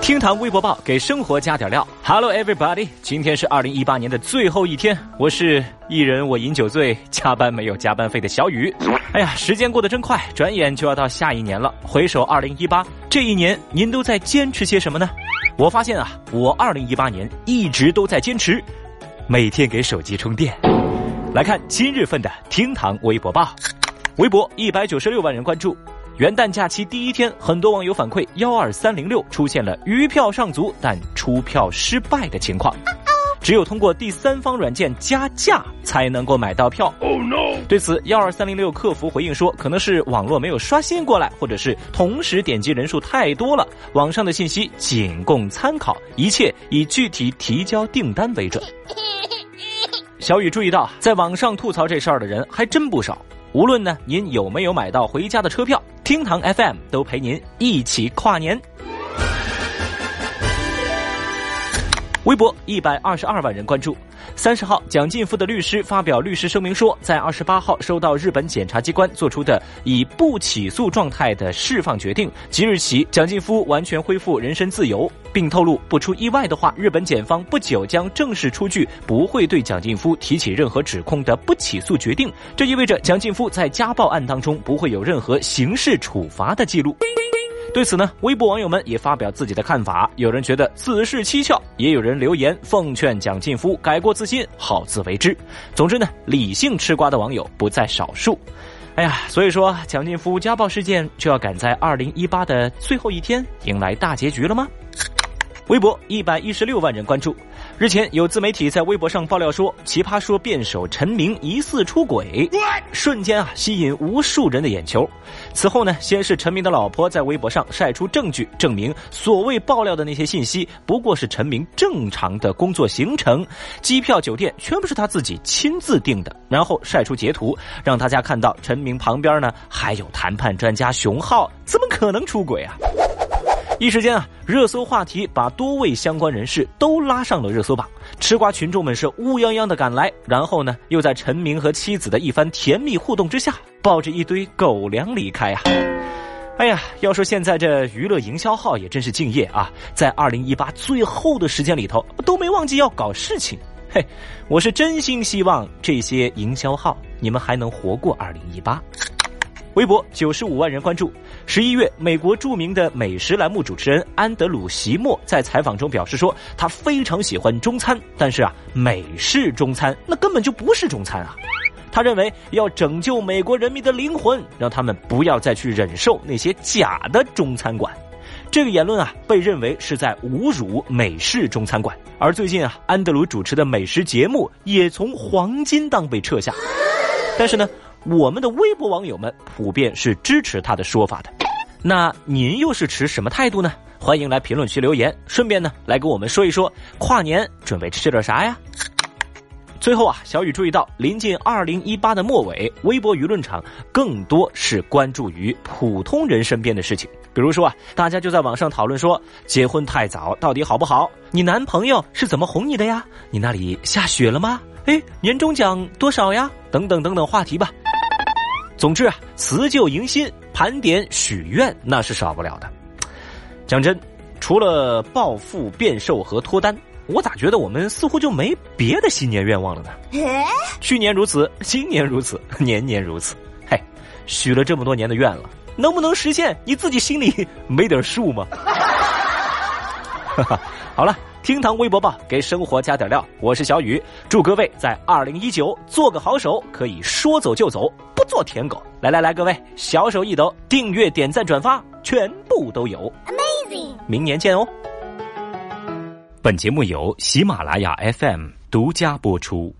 厅堂微博报给生活加点料。Hello everybody，今天是二零一八年的最后一天，我是一人我饮酒醉，加班没有加班费的小雨。哎呀，时间过得真快，转眼就要到下一年了。回首二零一八这一年，您都在坚持些什么呢？我发现啊，我二零一八年一直都在坚持每天给手机充电。来看今日份的厅堂微博报，微博一百九十六万人关注。元旦假期第一天，很多网友反馈幺二三零六出现了余票上足但出票失败的情况，只有通过第三方软件加价才能够买到票。Oh no！对此，幺二三零六客服回应说，可能是网络没有刷新过来，或者是同时点击人数太多了，网上的信息仅供参考，一切以具体提交订单为准。小雨注意到，在网上吐槽这事儿的人还真不少。无论呢，您有没有买到回家的车票，厅堂 FM 都陪您一起跨年。微博一百二十二万人关注。三十号，蒋劲夫的律师发表律师声明说，在二十八号收到日本检察机关作出的以不起诉状态的释放决定，即日起蒋劲夫完全恢复人身自由，并透露不出意外的话，日本检方不久将正式出具不会对蒋劲夫提起任何指控的不起诉决定。这意味着蒋劲夫在家暴案当中不会有任何刑事处罚的记录。对此呢，微博网友们也发表自己的看法。有人觉得此事蹊跷，也有人留言奉劝蒋劲夫改过自新，好自为之。总之呢，理性吃瓜的网友不在少数。哎呀，所以说蒋劲夫家暴事件就要赶在二零一八的最后一天迎来大结局了吗？微博一百一十六万人关注。日前，有自媒体在微博上爆料说，奇葩说辩手陈明疑似出轨，瞬间啊吸引无数人的眼球。此后呢，先是陈明的老婆在微博上晒出证据，证明所谓爆料的那些信息不过是陈明正常的工作行程，机票、酒店全部是他自己亲自订的。然后晒出截图，让大家看到陈明旁边呢还有谈判专家熊浩，怎么可能出轨啊？一时间啊，热搜话题把多位相关人士都拉上了热搜榜，吃瓜群众们是乌泱泱的赶来，然后呢，又在陈明和妻子的一番甜蜜互动之下，抱着一堆狗粮离开啊！哎呀，要说现在这娱乐营销号也真是敬业啊，在二零一八最后的时间里头都没忘记要搞事情，嘿，我是真心希望这些营销号你们还能活过二零一八。微博九十五万人关注。十一月，美国著名的美食栏目主持人安德鲁·席默在采访中表示说，他非常喜欢中餐，但是啊，美式中餐那根本就不是中餐啊。他认为要拯救美国人民的灵魂，让他们不要再去忍受那些假的中餐馆。这个言论啊，被认为是在侮辱美式中餐馆。而最近啊，安德鲁主持的美食节目也从黄金档被撤下。但是呢？我们的微博网友们普遍是支持他的说法的，那您又是持什么态度呢？欢迎来评论区留言，顺便呢来跟我们说一说跨年准备吃点啥呀？最后啊，小雨注意到，临近二零一八的末尾，微博舆论场更多是关注于普通人身边的事情，比如说啊，大家就在网上讨论说，结婚太早到底好不好？你男朋友是怎么哄你的呀？你那里下雪了吗？哎，年终奖多少呀？等等等等话题吧。总之啊，辞旧迎新、盘点许愿那是少不了的。讲真，除了暴富、变瘦和脱单，我咋觉得我们似乎就没别的新年愿望了呢？去年如此，今年如此，年年如此。嘿，许了这么多年的愿了，能不能实现？你自己心里没点数吗？哈哈，好了。厅堂微博报，给生活加点料。我是小雨，祝各位在二零一九做个好手，可以说走就走，不做舔狗。来来来，各位小手一抖，订阅、点赞、转发，全部都有。Amazing！明年见哦。本节目由喜马拉雅 FM 独家播出。